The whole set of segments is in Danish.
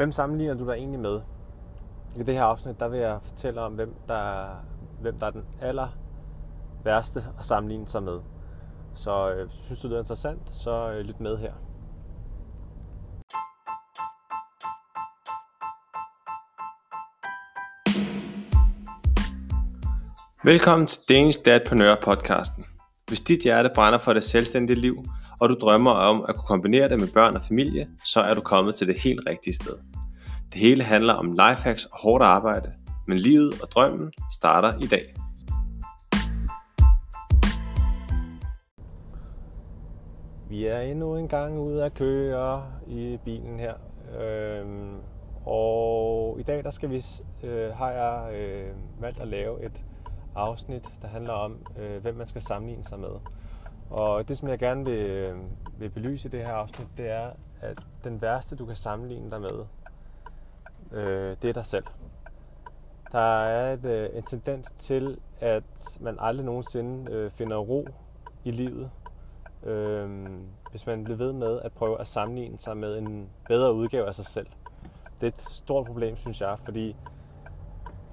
Hvem sammenligner du dig egentlig med? I det her afsnit, der vil jeg fortælle om, hvem der hvem der er den aller værste at sammenligne sig med. Så øh, synes du, det er interessant, så øh, lyt med her. Velkommen til Danish Dadpreneur podcasten. Hvis dit hjerte brænder for det selvstændige liv, og du drømmer om at kunne kombinere det med børn og familie, så er du kommet til det helt rigtige sted. Det hele handler om lifehacks og hårdt arbejde, men livet og drømmen starter i dag. Vi er endnu en gang ude at køre i bilen her. Øhm, og i dag der skal vi, øh, har jeg øh, valgt at lave et afsnit, der handler om, øh, hvem man skal sammenligne sig med. Og det, som jeg gerne vil, øh, vil belyse i det her afsnit, det er, at den værste, du kan sammenligne dig med, øh, det er dig selv. Der er et, øh, en tendens til, at man aldrig nogensinde øh, finder ro i livet, øh, hvis man bliver ved med at prøve at sammenligne sig med en bedre udgave af sig selv. Det er et stort problem, synes jeg, fordi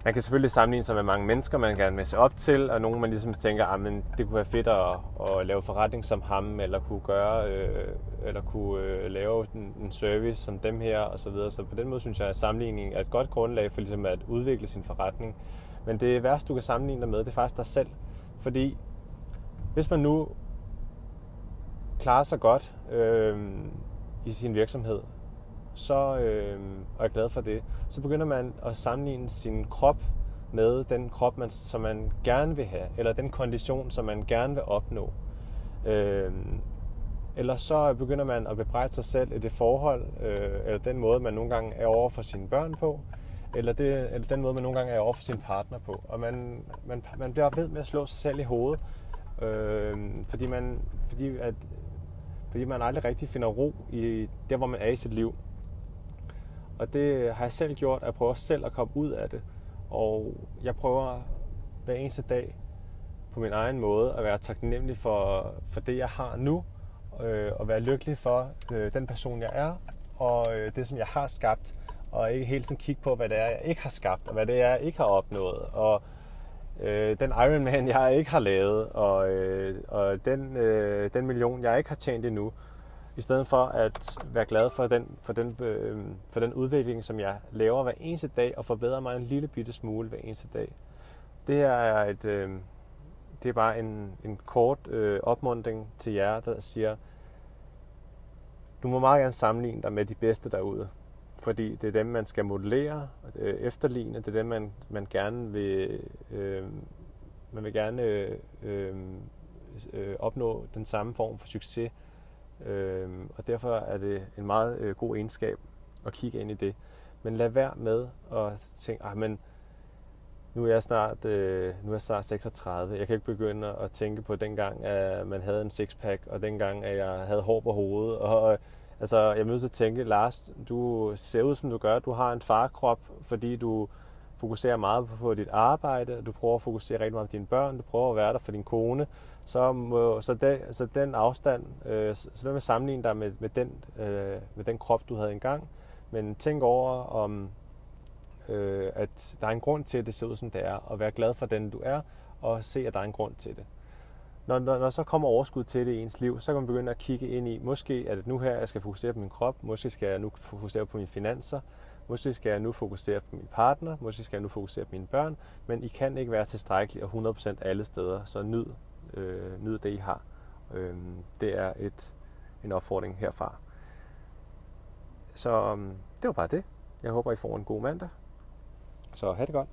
man kan selvfølgelig sammenligne sig med mange mennesker, man gerne vil se op til, og nogen man ligesom tænker, at ah, det kunne være fedt at, at lave forretning som ham, eller kunne gøre, øh, eller kunne øh, lave en, en service som dem her, og så videre. Så på den måde synes jeg, at sammenligning er et godt grundlag for ligesom at udvikle sin forretning. Men det værste, du kan sammenligne dig med, det er faktisk dig selv. Fordi hvis man nu klarer sig godt øh, i sin virksomhed, så øh, og er glad for det, så begynder man at sammenligne sin krop med den krop, man, som man gerne vil have, eller den kondition, som man gerne vil opnå. Øh, eller så begynder man at bebrejde sig selv i det forhold, øh, eller den måde, man nogle gange er over for sine børn på, eller, det, eller den måde, man nogle gange er over for sin partner på. Og man, man, man bliver ved med at slå sig selv i hovedet, øh, fordi, man, fordi, at, fordi man aldrig rigtig finder ro i der, hvor man er i sit liv. Og det har jeg selv gjort, at jeg prøver selv at komme ud af det. Og jeg prøver hver eneste dag på min egen måde at være taknemmelig for, for det, jeg har nu, øh, og være lykkelig for øh, den person, jeg er, og øh, det, som jeg har skabt, og ikke hele tiden kigge på, hvad det er, jeg ikke har skabt, og hvad det er, jeg ikke har opnået, og øh, den Ironman, jeg ikke har lavet, og, øh, og den, øh, den million, jeg ikke har tjent endnu, i stedet for at være glad for den, for den, øh, for den udvikling, som jeg laver hver eneste dag, og forbedrer mig en lille bitte smule hver eneste dag. Det her er et, øh, det er bare en, en kort øh, opmundring til jer, der siger, du må meget gerne sammenligne dig med de bedste derude. Fordi det er dem, man skal modellere, øh, efterligne, det er dem, man, man gerne vil, øh, man vil gerne øh, øh, øh opnå den samme form for succes Øh, og derfor er det en meget øh, god egenskab at kigge ind i det. Men lad være med at tænke, ah, men nu er jeg snart, øh, nu er jeg snart 36. Jeg kan ikke begynde at tænke på dengang, at man havde en sixpack, og dengang, at jeg havde hår på hovedet. Og, øh, altså, jeg er nødt til at tænke, Lars, du ser ud, som du gør. Du har en farkrop, fordi du fokuserer meget på dit arbejde, du prøver at fokusere rigtig meget på dine børn, du prøver at være der for din kone, så, må, så, de, så den afstand, øh, så, så med sammenligne dig med, med, den, øh, med den krop, du havde engang. Men tænk over, om øh, at der er en grund til, at det ser ud, som det er, og være glad for den, du er, og se, at der er en grund til det. Når, når, når så kommer overskud til det i ens liv, så kan man begynde at kigge ind i, måske er det nu her, jeg skal fokusere på min krop, måske skal jeg nu fokusere på mine finanser, Måske skal jeg nu fokusere på min partner, måske skal jeg nu fokusere på mine børn, men I kan ikke være tilstrækkelige og 100% alle steder, så nyd, øh, nyd det, I har. Øh, det er et, en opfordring herfra. Så øhm, det var bare det. Jeg håber, I får en god mandag. Så have det godt.